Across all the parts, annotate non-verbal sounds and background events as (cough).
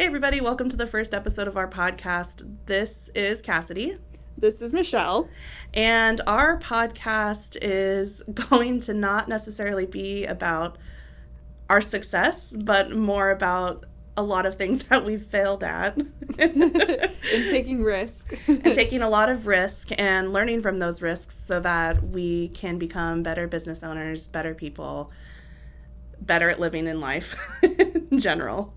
Hey, everybody, welcome to the first episode of our podcast. This is Cassidy. This is Michelle. And our podcast is (laughs) going to not necessarily be about our success, but more about a lot of things (laughs) that we've failed at. (laughs) and taking risk. and taking a lot of risk and learning from those risks so that we can become better business owners, better people, better at living in life (laughs) in general.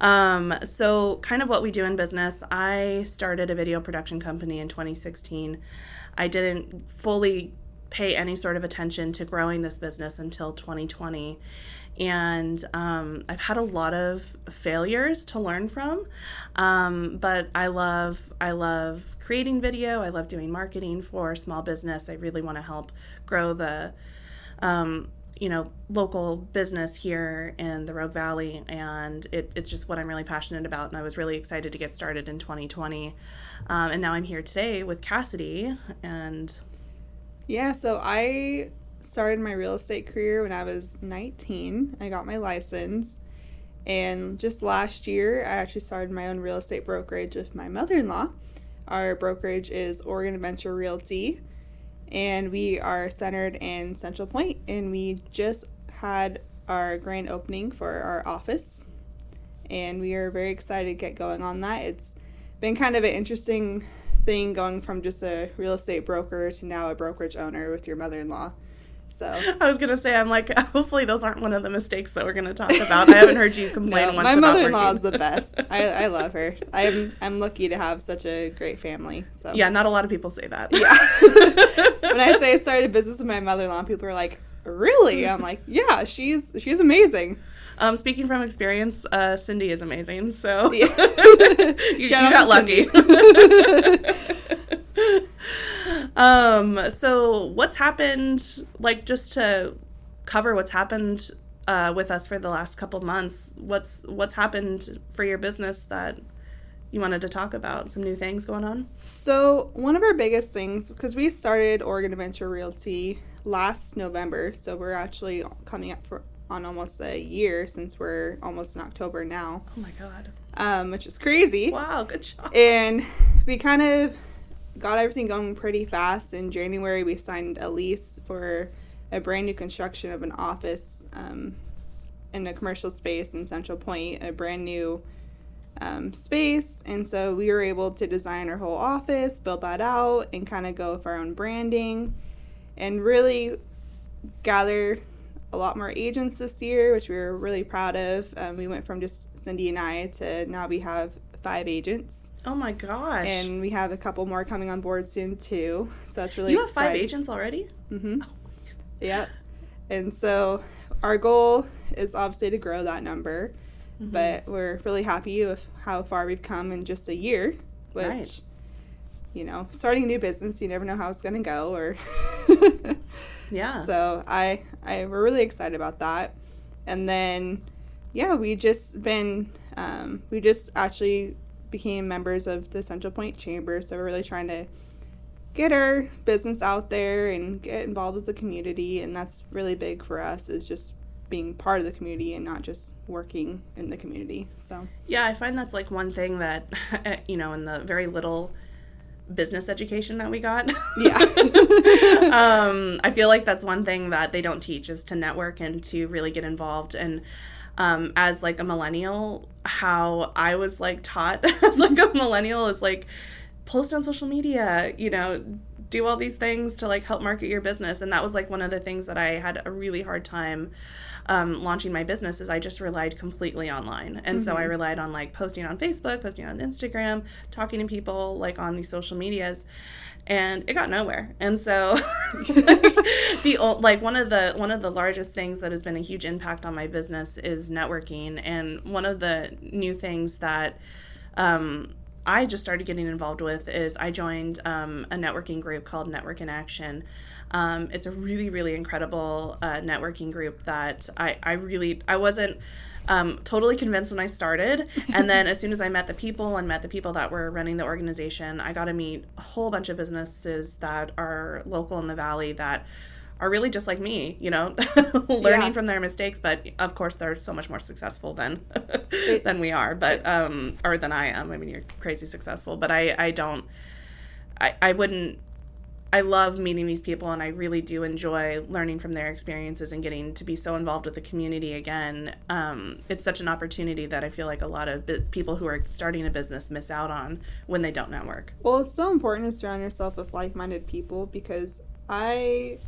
Um, so, kind of what we do in business, I started a video production company in 2016. I didn't fully pay any sort of attention to growing this business until 2020 and um, I've had a lot of failures to learn from. Um, but I love I love creating video. I love doing marketing for small business. I really want to help grow the um, you know local business here in the Rogue Valley, and it, it's just what I'm really passionate about. And I was really excited to get started in 2020, um, and now I'm here today with Cassidy and. Yeah, so I started my real estate career when I was 19. I got my license. And just last year, I actually started my own real estate brokerage with my mother in law. Our brokerage is Oregon Adventure Realty, and we are centered in Central And we just had our grand opening for our office, and we are very excited to get going on that. It's been kind of an interesting thing going from just a real estate broker to now a brokerage owner with your mother in law. So I was gonna say, I'm like, (laughs) hopefully those aren't one of the mistakes that we're gonna talk about. I haven't heard you (laughs) complain no, once. My mother-in-law is the (laughs) best. I, I love her. I'm I'm lucky to have such a great family. So yeah, not a lot of people say that. Yeah. when I say I started a business with my mother-in-law, people are like, "Really?" I'm like, "Yeah, she's she's amazing." Um, speaking from experience, uh, Cindy is amazing. So yeah. you, you got lucky. Um, so what's happened? Like just to cover what's happened uh, with us for the last couple months. What's what's happened for your business that you wanted to talk about? Some new things going on. So one of our biggest things because we started Oregon Adventure Realty last November, so we're actually coming up for on almost a year since we're almost in October now. Oh my god. Um, which is crazy. Wow, good job. And we kind of got everything going pretty fast. In January, we signed a lease for a brand new construction of an office um, in a commercial space in Central Point, a brand new um, space. And so we were able to design our whole office, build that out, and kind of go with our own branding and really gather a lot more agents this year, which we were really proud of. Um, we went from just Cindy and I to now we have five agents. Oh my gosh! And we have a couple more coming on board soon too. So that's really you have exciting. five agents already. Mm-hmm. Oh yeah, and so our goal is obviously to grow that number, mm-hmm. but we're really happy with how far we've come in just a year. Which, right. you know, starting a new business, you never know how it's going to go. Or (laughs) yeah. So I, I we're really excited about that, and then yeah, we just been um, we just actually became members of the Central Point Chamber, so we're really trying to get our business out there and get involved with the community, and that's really big for us is just being part of the community and not just working in the community. So yeah, I find that's like one thing that (laughs) you know in the very little business education that we got. Yeah. (laughs) (laughs) um, I feel like that's one thing that they don't teach is to network and to really get involved and um, as like a millennial, how I was like taught (laughs) as like a millennial is like post on social media, you know, do all these things to like help market your business. And that was like one of the things that I had a really hard time um, launching my business is I just relied completely online. And mm-hmm. so I mm-hmm. relied on like posting on Facebook, posting on Instagram, talking to people like on these social medias and it got nowhere. And so (laughs) (laughs) the old, like one of the one of the largest things that has been a huge impact on my business is networking. And one of the new things that um, I just started getting involved with is I joined um, a networking group called Network in Action. Um, it's a really really incredible uh, networking group that I I really I wasn't um, totally convinced when I started. (laughs) And then as soon as I met the people and met the people that were running the organization, I got to meet a whole bunch of businesses that are local in the valley that are really just like me, you know, (laughs) learning Yeah. from their mistakes. But of course, they're so much more successful than It- (laughs) than we are, but um, or than I am. I mean, you're crazy successful, but I I don't. I I wouldn't. I love meeting these people, and I really do enjoy learning from their experiences and getting to be so involved with the community again. Um, it's such an opportunity that I feel like a lot of bi- people who are starting a business miss out on when they don't network. Well, it's so important to surround yourself with like-minded people because I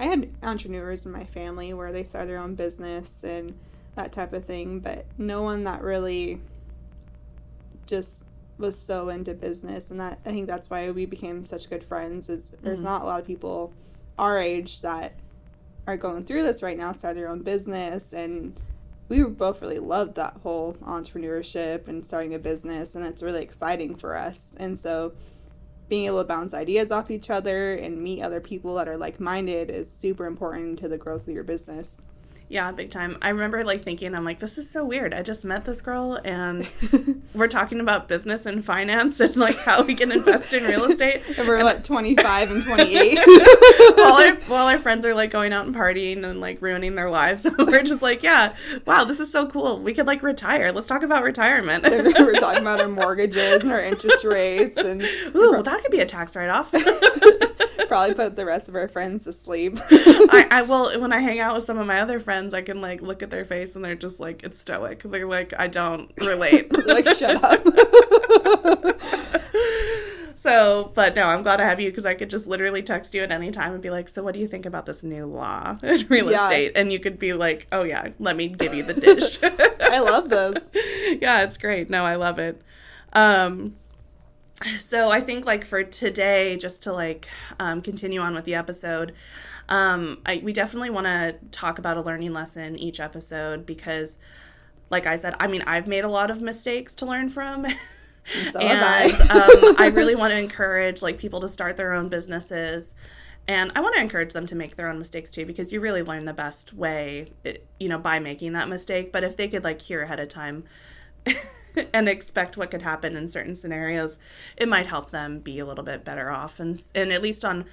I had entrepreneurs in my family where they started their own business and that type of thing, but no one that really just was so into business and that I think that's why we became such good friends is there's Mhm. not a lot of people our age that are going through this right now, starting their own business and we both really loved that whole entrepreneurship and starting a business and it's really exciting for us and so being able to bounce ideas off each other and meet other people that are like-minded is super important to the growth of your business Yeah, big time. I remember like thinking, I'm like, this is so weird. I just met this girl and (laughs) we're talking about business and finance and like how we can invest in real estate. (laughs) and we're like 25 and 28 (laughs) while our while our friends are like going out and partying and like ruining their lives, we're just like, yeah, wow, this is so cool. We could like retire. Let's talk about retirement. we're talking about our mortgages and our interest rates and Ooh, well, that could be a tax write off. Probably put the rest of our friends to sleep (laughs) I, (laughs) I will when I hang out with some of my other friends, I can like look at their face and they're just like it's stoic. They're like I don't (laughs) relate. Like shut up so, but no, I'm glad I have you because I could just literally text you at any time and be like, "So, what do you think about this new law in real Yeah. estate?" And you could be like, "Oh yeah, let me give you the dish." I love those. yeah, it's great. No, I love it. Um, so I think like for today, just to like um, continue on with the episode, um, I, we definitely want to talk about a learning lesson each episode because, like I said, I mean I've made a lot of mistakes to learn from. And (laughs) so and I. um, I really want to encourage like people to start their own businesses, and I want to encourage them to make their own mistakes too because you really learn the best way, you know, by making that mistake. But if they could like hear ahead of time (laughs) and expect what could happen in certain scenarios, it might help them be a little bit better off. And and at least on,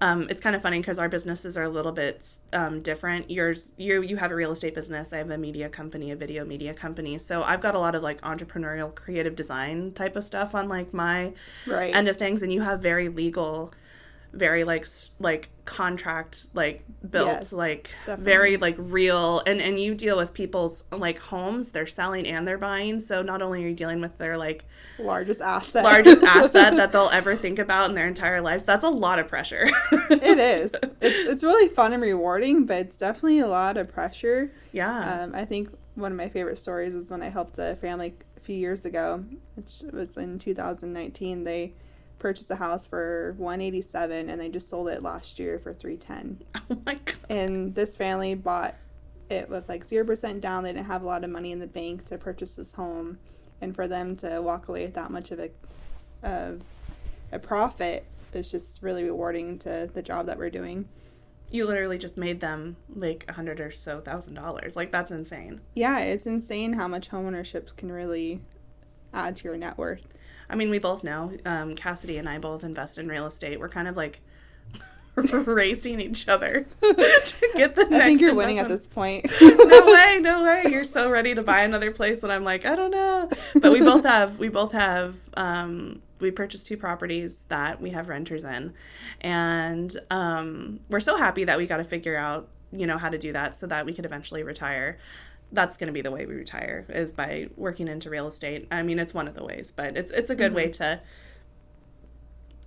um, it's kind of funny because our businesses are a little bit um, different. Yours, you you have a real estate business. I have a media company, a video media company. So I've got a lot of like entrepreneurial, creative design type of stuff on like my right end of things, and you have very legal. Very like like contract like built Yes, like definitely. very like real. And and you deal with people's like homes they're selling and they're buying. So not only are you dealing with their like largest asset. largest (laughs) asset that they'll ever think about in their entire lives that's a lot of pressure. It is. It's it's really fun and rewarding but it's definitely a lot of pressure. Yeah. Um, I think one of my favorite stories is when I helped a family a few years ago. Which was in 2019. They purchased a house for 187 and they just sold it last year for 310. (laughs) oh my god And this family bought it with like 0% down. They didn't have a lot of money in the bank to purchase this home. And for them to walk away with that much of a of a profit is just really rewarding to the job that we're doing. you literally just made them like a hundred or so thousand dollars like that's insane Yeah, it's insane how much homeownership can really add to your net worth. I mean we both know um, cassidy and i both invest in real estate we're kind of like (laughs) racing each other (laughs) to get the I next think you're winning at this point. (laughs) no way, no way. You're so ready to buy another place and I'm like, I don't know. But we both have we both have um we purchased two properties that we have renters in. And um we're so happy that we got to figure out, you know, how to do that so that we could eventually retire. That's going to be the way we retire is by working into real estate. I mean, it's one of the ways, but it's it's a good way to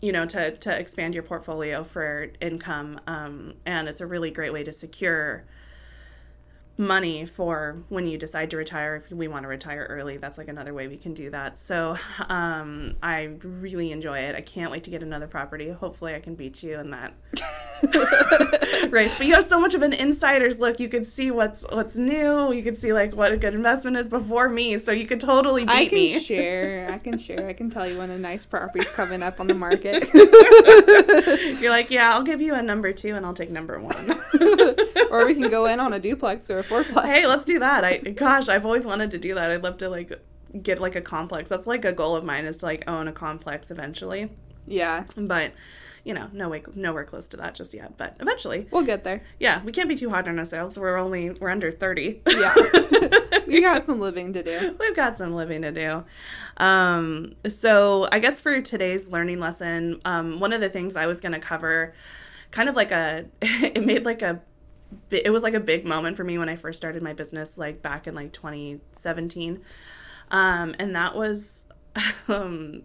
you know to to expand your portfolio for income um, and it's a really great way to secure money for when you decide to retire. If we want to retire early that's like another way we can do that. So um, i really enjoy it. I can't wait to get another property. Hopefully i can beat you in that (laughs) race. But you have so much of an insider's look. You could see what's what's new. You could see like what a good investment is before me. So you could totally beat I can me. share. I can share. I can tell you when a nice property's coming up on the market. (laughs) you're like yeah i'll give you a number two and i'll take number one. (laughs) Or we can go in on a duplex or a fourplex. hey let's do that i gosh i've always wanted to do that i'd love to like get like a complex that's like a goal of mine is to like own a complex eventually yeah. but you know, no way, nowhere close to that just yet. But eventually, We'll get there. yeah, we can't be too hard on ourselves. We're only we're under thirty. Yeah. (laughs) we got some living to do. We've got some living to do. Um, so I guess for today's learning lesson, um, one of the things I was going to cover, kind of like a, (laughs) it made like a, it was like a big moment for me when I first started my business, like back in like 2017, um, and that was, (laughs) um,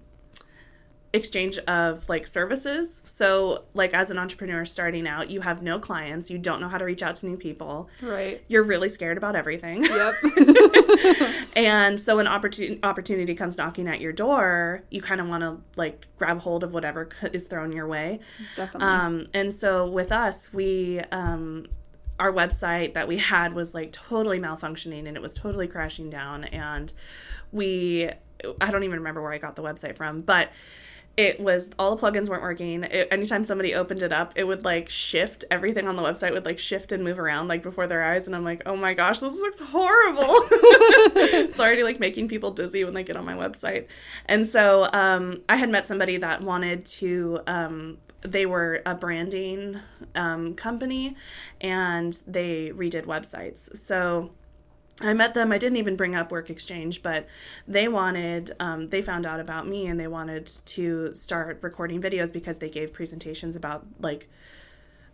exchange of like services. So like as an entrepreneur starting out, you have no clients, you don't know how to reach out to new people. Right. You're really scared about everything. Yep. (laughs) and so when opportunity opportunity comes knocking at your door, you kind of want to like grab hold of whatever is thrown your way. Definitely. Um, and so with us, we um, our website that we had was like totally malfunctioning and it was totally crashing down. And we, I don't even remember where I got the website from, but it was all the plugins weren't working. It, anytime somebody opened it up, it would like shift. Everything on the website would like shift and move around like before their eyes, and I'm like, oh my gosh, this looks horrible. (laughs) it's already like making people dizzy when they get on my website. And so um, I had met somebody that wanted to. Um, they were a branding um, company, and they redid websites. So I met them. I didn't even bring up Work Exchange, but they wanted, um, they found out about me and they wanted to start recording videos because they gave presentations about like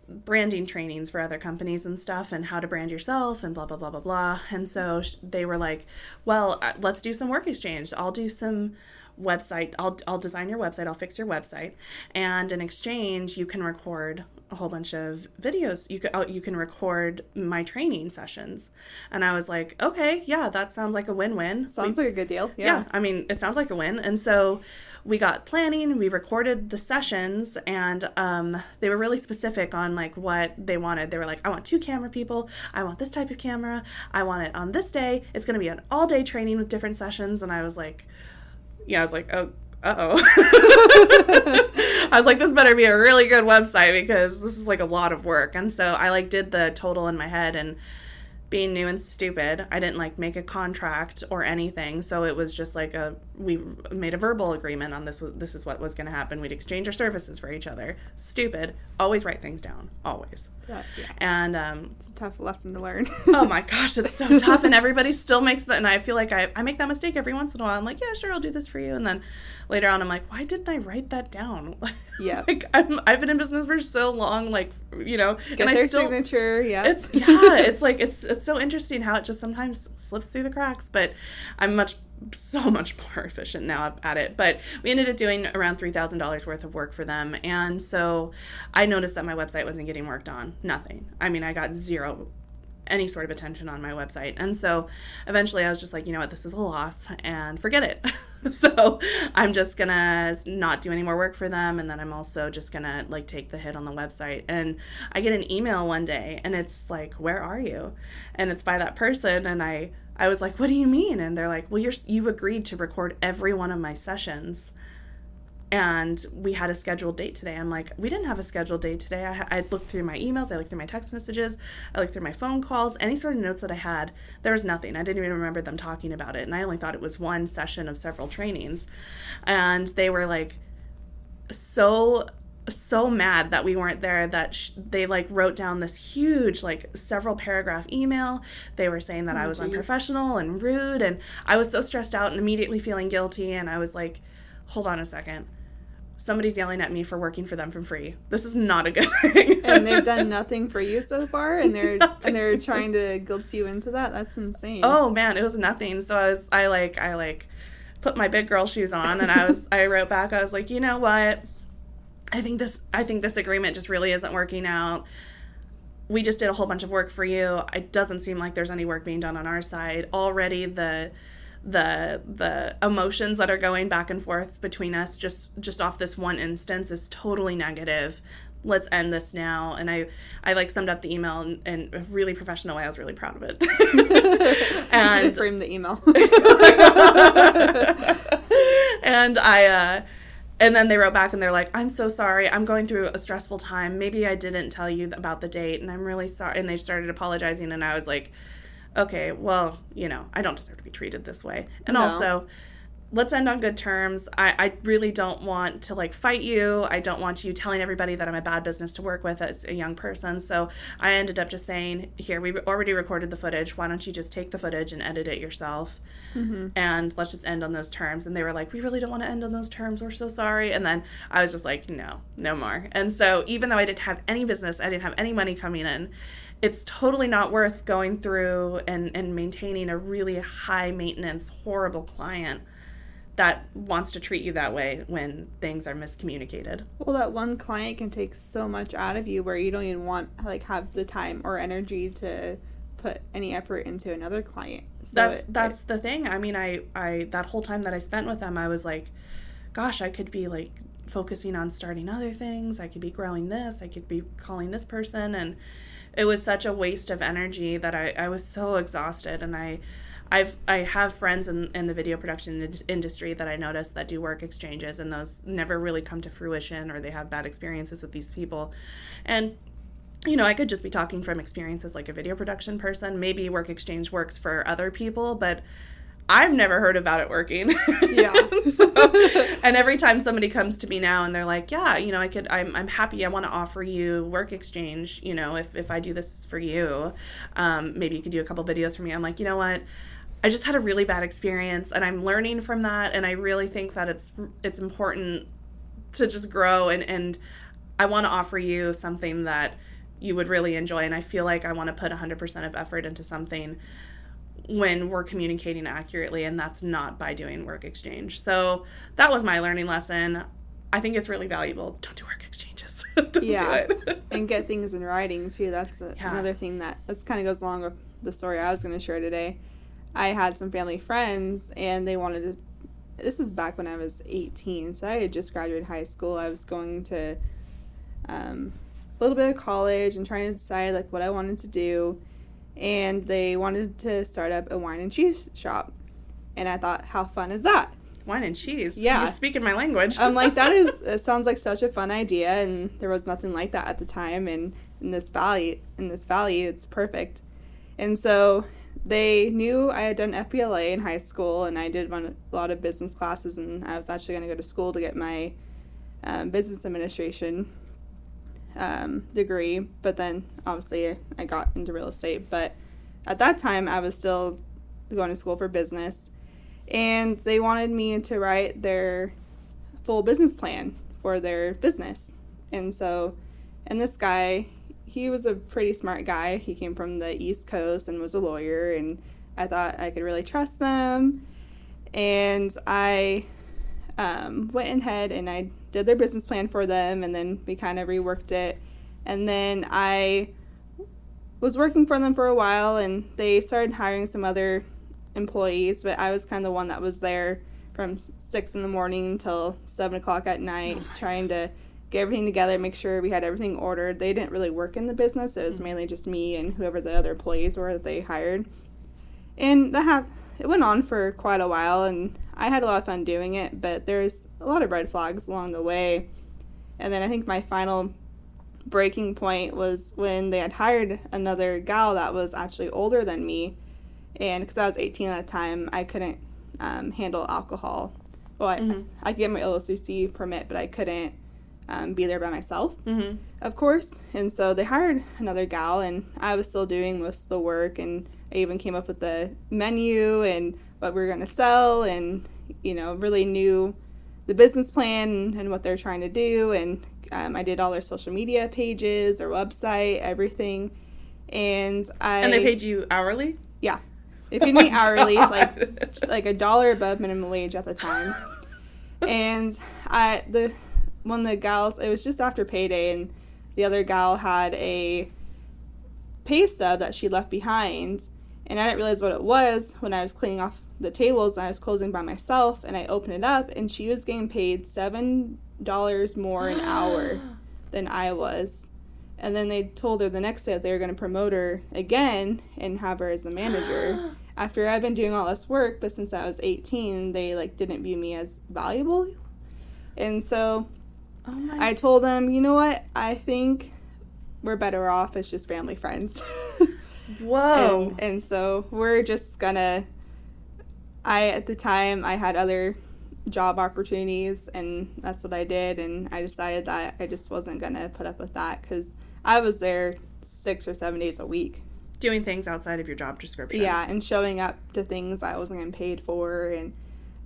branding trainings for other companies and stuff and how to brand yourself and blah, blah, blah, blah, blah. And so they were like, well, uh, let's do some Work Exchange. I'll do some website I'll, I'll design your website i'll fix your website and in exchange you can record a whole bunch of videos you can oh, you can record my training sessions and i was like okay yeah that sounds like a win-win Sounds like a good deal. yeah. Yeah. I mean, it sounds like a win. And so we got planning, we recorded the sessions, and um, they were really specific on like what they wanted. They were like, I want two camera people, I want this type of camera, I want it on this day. It's gonna be an all day training with different sessions. And I was like, yeah, I was like, oh, oh. I was like, this better be a really good website because this is like a lot of work. And so I like did the total in my head and being new and stupid, I didn't like make a contract or anything. So it was just like a we made a verbal agreement on this. This is what was going to happen. We'd exchange our services for each other. Stupid. Always write things down. Always. That- yeah. And um, It's a tough lesson to learn. (laughs) oh my (laughs) gosh, it's so tough, and everybody still makes that. And I feel like I, I make that mistake every once in a while. I'm like, yeah, sure, I'll do this for you, and then later on, I'm like, why didn't I write that down? (laughs) Yeah. like I'm, I've been in business for so long, like you know, Get and their I still. signature. Yeah. It's yeah, it's like it's it's so interesting how it just sometimes slips through the cracks, but I'm much so much (laughs) more efficient now at it. But we ended up doing around three thousand dollars worth of work for them, and so I noticed that my website wasn't getting worked on. Nothing. I mean, I got zero any sort of attention on my website. And so eventually I was just like, you know what, this is a loss and forget it. (laughs) so I'm just gonna not do any more work for them and then I'm also just gonna like take the hit on the website. And I get an email one day and it's like, Where are you? And it's by that person and I I was like, What do you mean? And they're like, Well you're you agreed to record every one of my sessions and we had a scheduled date today. I'm like, we didn't have a scheduled date today. I, I looked through my emails, I looked through my text messages, I looked through my phone calls, any sort of notes that I had. There was nothing. I didn't even remember them talking about it. And I only thought it was one session of several trainings. And they were like, so so mad that we weren't there that sh- they like wrote down this huge like several paragraph email they were saying that Oh, i was geez. unprofessional and rude and i was so stressed out and immediately feeling guilty and i was like hold on a second somebody's yelling at me for working for them for free. This is not a good (laughs) thing. And they've done nothing for you so far, and they're (laughs) Nothing. and they're trying to guilt you into that. That's insane. oh man it was nothing. So i was i like i like put my big girl shoes on and i was i wrote back i was like you know what? I think this i think this agreement just really isn't working out. We just did a whole bunch of work for you. It doesn't seem like there's any work being done on our side. Already the the the emotions that are going back and forth between us just just off this one instance is totally negative let's end this now and i i like summed up the email in, in a really professional way i was really proud of it (laughs) and framed the email. (laughs) and I uh and then they wrote back and they're like, I'm so sorry. I'm going through a stressful time. Maybe I didn't tell you about the date and I'm really sorry. And they started apologizing and I was like, okay, well, you know, I don't deserve to be treated this way. And No. also, let's end on good terms. I, I really don't want to like fight you. I don't want you telling everybody that I'm a bad business to work with as a young person. So I ended up just saying, here, we already recorded the footage. Why don't you just take the footage and edit it yourself? Mm-hmm. And let's just end on those terms. And they were like, we really don't want to end on those terms. We're so sorry. And then I was just like, no, no more. And so even though I didn't have any business, I didn't have any money coming in, it's totally not worth going through and, and maintaining a really high maintenance, horrible client that wants to treat you that way when things are miscommunicated. Well, that one client can take so much out of you where you don't even want like have the time or energy to put any effort into another client. So that's it, that's it, the thing. I mean, I I that whole time that I spent with them, I was like, gosh, I could be like focusing on starting other things. I could be growing this. I could be calling this person and it was such a waste of energy that I, I was so exhausted and I I've I have friends in, in the video production industry that I notice that do work exchanges and those never really come to fruition or they have bad experiences with these people. And you know, I could just be talking from experiences like a video production person. Maybe work exchange works for other people, but I've never heard about it working. (laughs) Yeah. so, and every time somebody comes to me now and they're like, "Yeah, you know, I could I'm I'm happy. I want to offer you work exchange, you know, if if I do this for you, um, maybe you could do a couple videos for me." I'm like, "You know what? I just had a really bad experience and I'm learning from that and I really think that it's it's important to just grow and and I want to offer you something that you would really enjoy and I feel like I want to put 100% of effort into something when we're communicating accurately and that's not by doing work exchange. So that was my learning lesson. I think it's really valuable. Don't do work exchanges. (laughs) yeah. (laughs) and get things in writing too. That's a, yeah. another thing that this kind of goes along with the story I was going to share today I had some family friends and they wanted to. This is back when I was 18, so I had just graduated high school. I was going to um, a little bit of college and trying to decide like what I wanted to do. And they wanted to start up a wine and cheese shop. And I thought, how fun is that? Wine and cheese. Yeah. You're speaking my language. I'm like, that is, (laughs) it sounds like such a fun idea. And there was nothing like that at the time. And in this valley, in this valley, it's perfect. And so they knew I had done FBLA in high school and I did run a lot of business classes and I was actually going to go to school to get my um, business administration um, degree. But then obviously I got into real estate. But at that time I was still going to school for business and they wanted me to write their full business plan for their business. And so, and this guy, he was a pretty smart guy. He came from the East Coast and was a lawyer, and I thought I could really trust them. And I um, went ahead and I did their business plan for them, and then we kind of reworked it. And then I was working for them for a while, and they started hiring some other employees, but I was kind of the one that was there from six in the morning until seven o'clock at night, oh trying to get everything together, make sure we had everything ordered. They didn't really work in the business. It was mm-hmm. mainly just me and whoever the other employees were that they hired. And that have it went on for quite a while and I had a lot of fun doing it, but there's a lot of red flags along the way. And then I think my final breaking point was when they had hired another gal that was actually older than me. And because I was 18 at the time, I couldn't um, handle alcohol. Well, I, mm-hmm. I could get my OLCC permit, but I couldn't um, be there by myself, mm-hmm. of course. And so they hired another gal, and I was still doing most of the work. And I even came up with the menu and what we were going to sell, and you know, really knew the business plan and what they're trying to do. And um, I did all their social media pages, their website, everything. And I and they paid you hourly. Yeah, they paid oh me hourly, (laughs) God. like like a dollar above minimum wage at the time. (laughs) and I the one of the gals, it was just after payday, and the other gal had a pay stub that she left behind. And I didn't realize what it was when I was cleaning off the tables and I was closing by myself. And I opened it up, and she was getting paid $7 more an hour (gasps) than I was. And then they told her the next day that they were going to promote her again and have her as the manager. (gasps) After I've been doing all this work, but since I was 18, they like didn't view me as valuable. And so Oh I told them, you know what? I think we're better off as just family friends. (laughs) Whoa. And, and so we're just gonna. I at the time I had other job opportunities and that's what I did and I decided that I just wasn't going to put up with that cuz I was there 6 or 7 days a week doing things outside of your job description. Yeah, and showing up to things I wasn't getting paid for and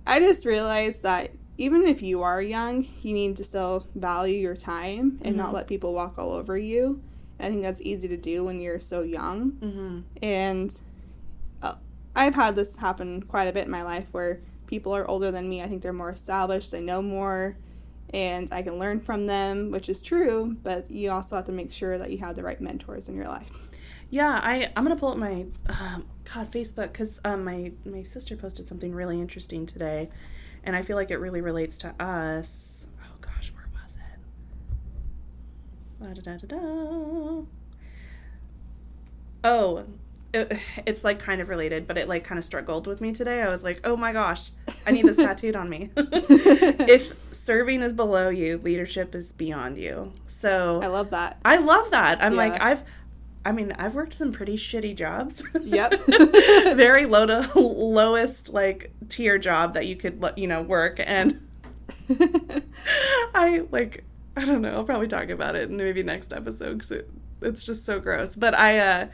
I just realized that even if you are young, you need to still value your time and mm-hmm. not let people walk all over you. I think that's easy to do when you're so young. Mm-hmm. And uh, I've had this happen quite a bit in my life where people are older than me. I think they're more established, they know more, and I can learn from them, which is true, but you also have to make sure that you have the right mentors in your life. Yeah, I I'm gonna pull up my um, God Facebook because um, my my sister posted something really interesting today, and I feel like it really relates to us. Oh gosh, where was it? Da, da, da, da, Oh, it, it's like kind of related, but it like kind of struggled with me today. I was like, oh my gosh, I need this (laughs) tattooed on me. (laughs) if serving is below you, leadership is beyond you. So I love that. I love that. I'm yeah. like I've. I mean, I've worked some pretty shitty jobs. Yep. (laughs) Very low to lowest like tier job that you could you know work and (laughs) I like I don't know. I'll probably talk about it in maybe next episode because it, it's just so gross. But I uh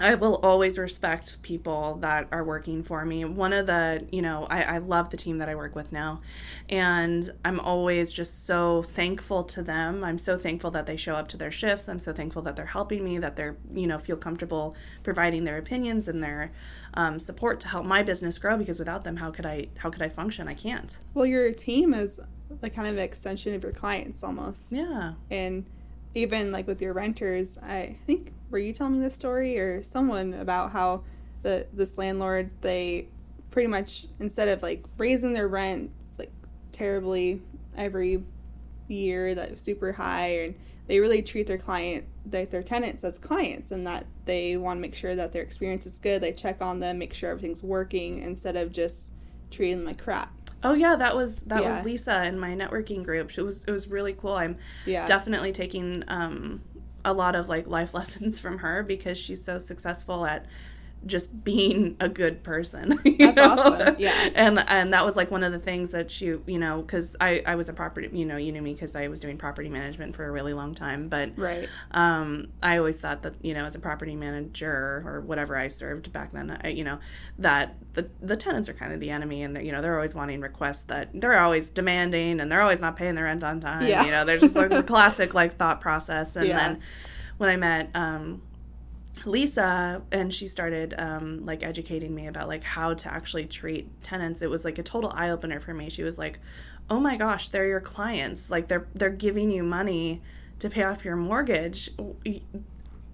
I will always respect people that are working for me. One of the, you know, I, I love the team that I work with now. And I'm always just so thankful to them. I'm so thankful that they show up to their shifts. I'm so thankful that they're helping me, that they're, you know, feel comfortable providing their opinions and their um, support to help my business grow because without them, how could I, how could I function? I can't. Well, your team is like kind of an extension of your clients almost. Yeah. And even like with your renters, I think were you telling me this story or someone about how the this landlord they pretty much instead of like raising their rent like terribly every year that was super high and they really treat their client like their tenants as clients and that they want to make sure that their experience is good they check on them make sure everything's working instead of just treating them like crap Oh yeah, that was that yeah. was Lisa in my networking group. It was it was really cool. I'm yeah. definitely taking um, a lot of like life (laughs) lessons from her because she's so successful at just being a good person. (laughs) That's know? awesome. Yeah. And and that was like one of the things that she, you know, because I I was a property, you know, you knew me because I was doing property management for a really long time. But right. Um, I always thought that you know, as a property manager or whatever I served back then, I, you know, that the the tenants are kind of the enemy, and you know, they're always wanting requests that they're always demanding, and they're always not paying their rent on time. Yeah. You know, they're just like the (laughs) classic like thought process. And yeah. then when I met um Lisa and she started um, like educating me about like how to actually treat tenants. It was like a total eye opener for me. She was like, "Oh my gosh, they're your clients. Like they're they're giving you money to pay off your mortgage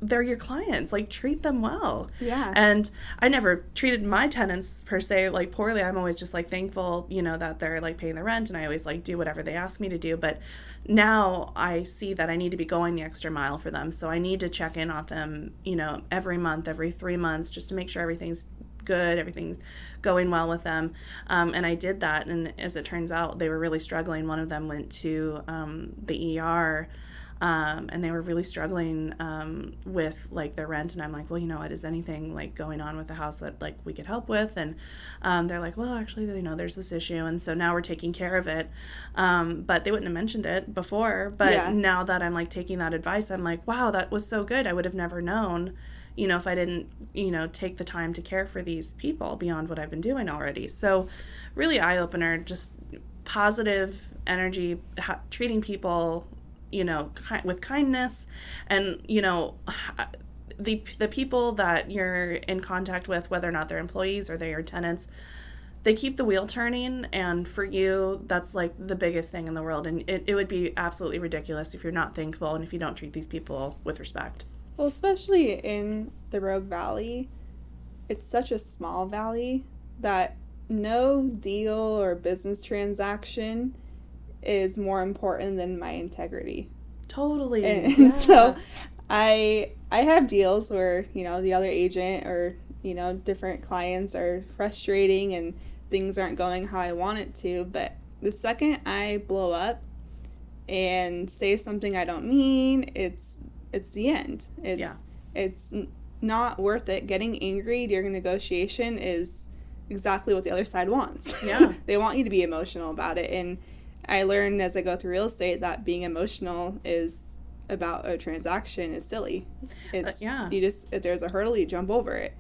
they're your clients like treat them well. Yeah. And i never treated my tenants per se like poorly. I'm always just like thankful you know that they're like paying the rent and i always like do whatever they ask me to do. But now i see that i need to be going the extra mile for them. So i need to check in on them you know every month every three months just to make sure everything's good everything's going well with them. Um, and i did that and as it turns out they were really struggling. One of them went to um, the er um, and they were really struggling um, with like their rent. And i'm like well you know what? Is anything like going on with the house that like we could help with? And um, they're like well actually you know there's this issue. And so now we're taking care of it. Um, but they wouldn't have mentioned it before. But yeah. now that i'm like taking that advice i'm like wow that was so good. I would have never known you know if i didn't you know take the time to care for these people beyond what i've been doing already. So really eye-opener just positive energy ha- treating people you know, ki- with kindness, and you know, the the people that you're in contact with, whether or not they're employees or they are tenants, they keep the wheel turning. And for you that's like the biggest thing in the world. And it, it would be absolutely ridiculous if you're not thankful and if you don't treat these people with respect. Well especially in the rogue valley it's such a small valley that no deal or business transaction is more important than my integrity. Totally. And, (laughs) yeah. so I I have deals where, you know, the other agent or, you know, different clients are frustrating and things aren't going how I want it to, but the second I blow up and say something I don't mean, it's it's the end. It's yeah. it's not worth it. Getting angry during negotiation is exactly what the other side wants. Yeah. (laughs) they want you to be emotional about it. And I learned as I go through real estate that being emotional is about a transaction is silly. It's Uh, yeah. you just if there's a hurdle, you jump over it.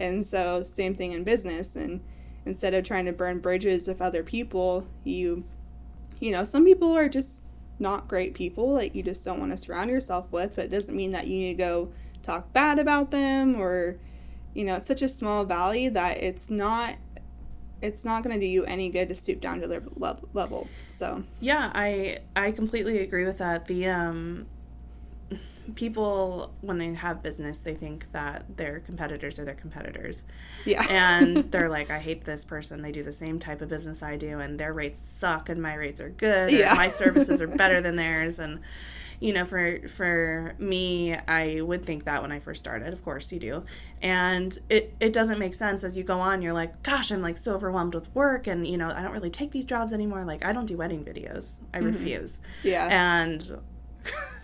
And so same thing in business and instead of trying to burn bridges with other people, you you know, some people are just not great people like you just don't want to surround yourself with, but it doesn't mean that you need to go talk bad about them or you know, it's such a small valley that it's not it's not going to do you any good to stoop down to their le- level. So, Yeah, I I completely agree with that. The um people when they have business, they think that their competitors are their competitors. yeah. (laughs) And they're like, I hate this person. They do the same type of business I do and their rates suck and my rates are good. Yeah. my services are (laughs) better than theirs and you know, for for me, I would think that when I first started. Of course, you do, and it it doesn't make sense as you go on. You're like, gosh, I'm like so overwhelmed with work, and you know, I don't really take these jobs anymore. Like, I don't do wedding videos. I mm-hmm. refuse. yeah. And (laughs)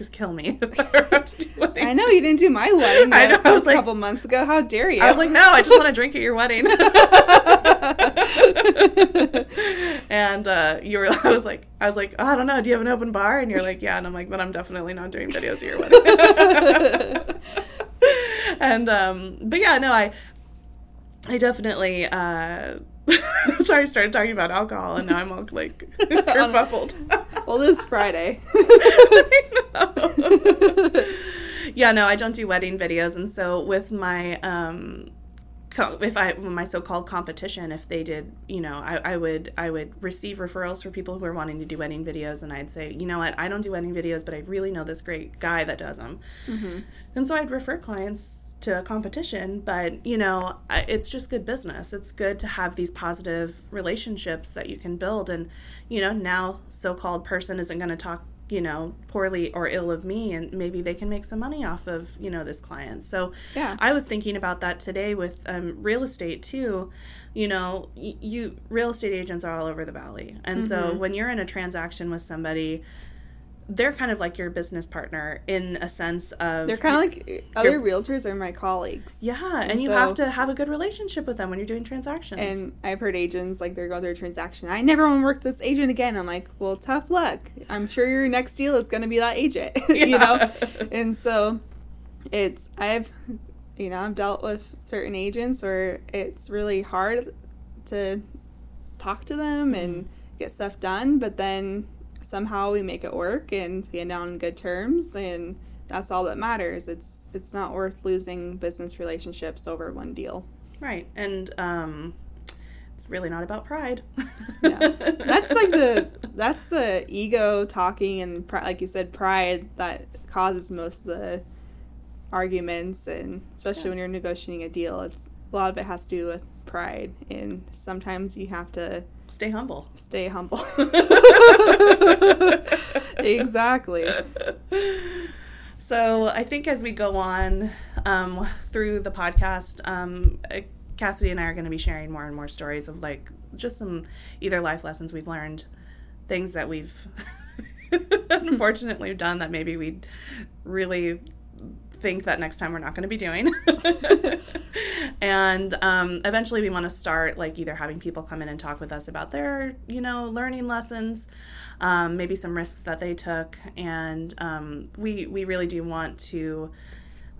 because kill me. (laughs) I (laughs) know you didn't do my (laughs) wedding I know, I was a like- couple months ago. How dare you? I was like, no, I just want to drink at your wedding. and uh, you were, I was like, I was like, oh, I don't know. Do you have an open bar? And you're like, yeah. And I'm like, then I'm definitely not doing videos at your wedding. and um, but yeah, no, I, I definitely. Uh, (laughs) sorry, I started talking about alcohol, and now I'm all like (laughs) kerfuffled. well, this Friday. (laughs) yeah, no, I don't do wedding videos, and so with my um, co- if I my so-called competition, if they did, you know, I, I would I would receive referrals for people who are wanting to do wedding videos, and I'd say, you know what, I don't do wedding videos, but I really know this great guy that does them, and so I'd refer clients to a competition but you know it's just good business. It's good to have these positive relationships that you can build. And you know now so-called person isn't going to talk you know poorly or ill of me and maybe they can make some money off of you know this client. So Yeah. i was thinking about that today with um, real estate too. You know y- you real estate agents are all over the valley. And so when you're in a transaction with somebody they're kind of like your business partner in a sense of They're kind of like other realtors are my colleagues. yeah, and, And you so- have to have a good relationship with them when you're doing transactions. And I've heard agents like they're going through a transaction. I never want to work this agent again. I'm like, well, tough luck. I'm sure your next deal is going to be that agent, (laughs) you know. And so, it's I've, you know, I've dealt with certain agents where it's really hard to talk to them and mm-hmm. get stuff done, but then somehow we make it work and we end on good terms and that's all that matters. It's it's not worth losing business relationships over one deal. right, and um, it's really not about pride. Yeah. (laughs) That's like the that's the ego talking and pri- like you said pride that causes most of the arguments and especially Yeah. when you're negotiating a deal it's a lot of it has to do with pride and sometimes you have to stay humble. stay humble. (laughs) exactly. So I think as we go on um, through the podcast, um, uh, Cassidy and I are going to be sharing more and more stories of like just some either life lessons we've learned, things that we've (laughs) unfortunately done that maybe we'd really think that next time we're not going to be doing. (laughs) and um, eventually we want to start like either having people come in and talk with us about their, you know, learning lessons, um, maybe some risks that they took. And um, we, we really do want to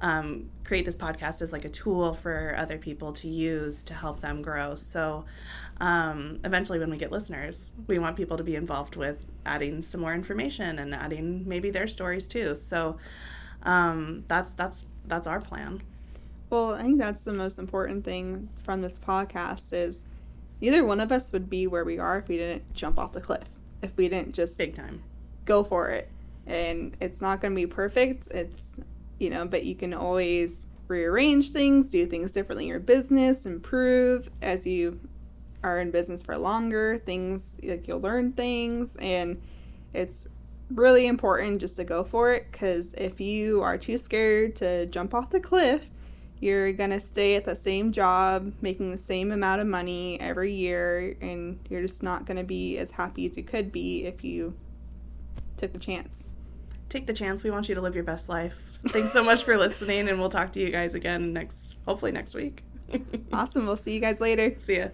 um, create this podcast as like a tool for other people to use to help them grow. So um, eventually, when we get listeners, we want people to be involved with adding some more information and adding maybe their stories too. So um, that's that's that's our plan. Well, I think that's the most important thing from this podcast is neither one of us would be where we are if we didn't jump off the cliff. If we didn't just Big time. go for it. And it's not going to be perfect. It's, you know, but you can always rearrange things, do things differently in your business, improve as you are in business for longer. Things like you'll learn things, and it's really important just to go for it because if you are too scared to jump off the cliff, you're gonna stay at the same job, making the same amount of money every year, and you're just not gonna be as happy as you could be if you took the chance. Take the chance. We want you to live your best life. Thanks so much for listening, and we'll talk to you guys again next, hopefully next week. (laughs) awesome. We'll see you guys later. See ya.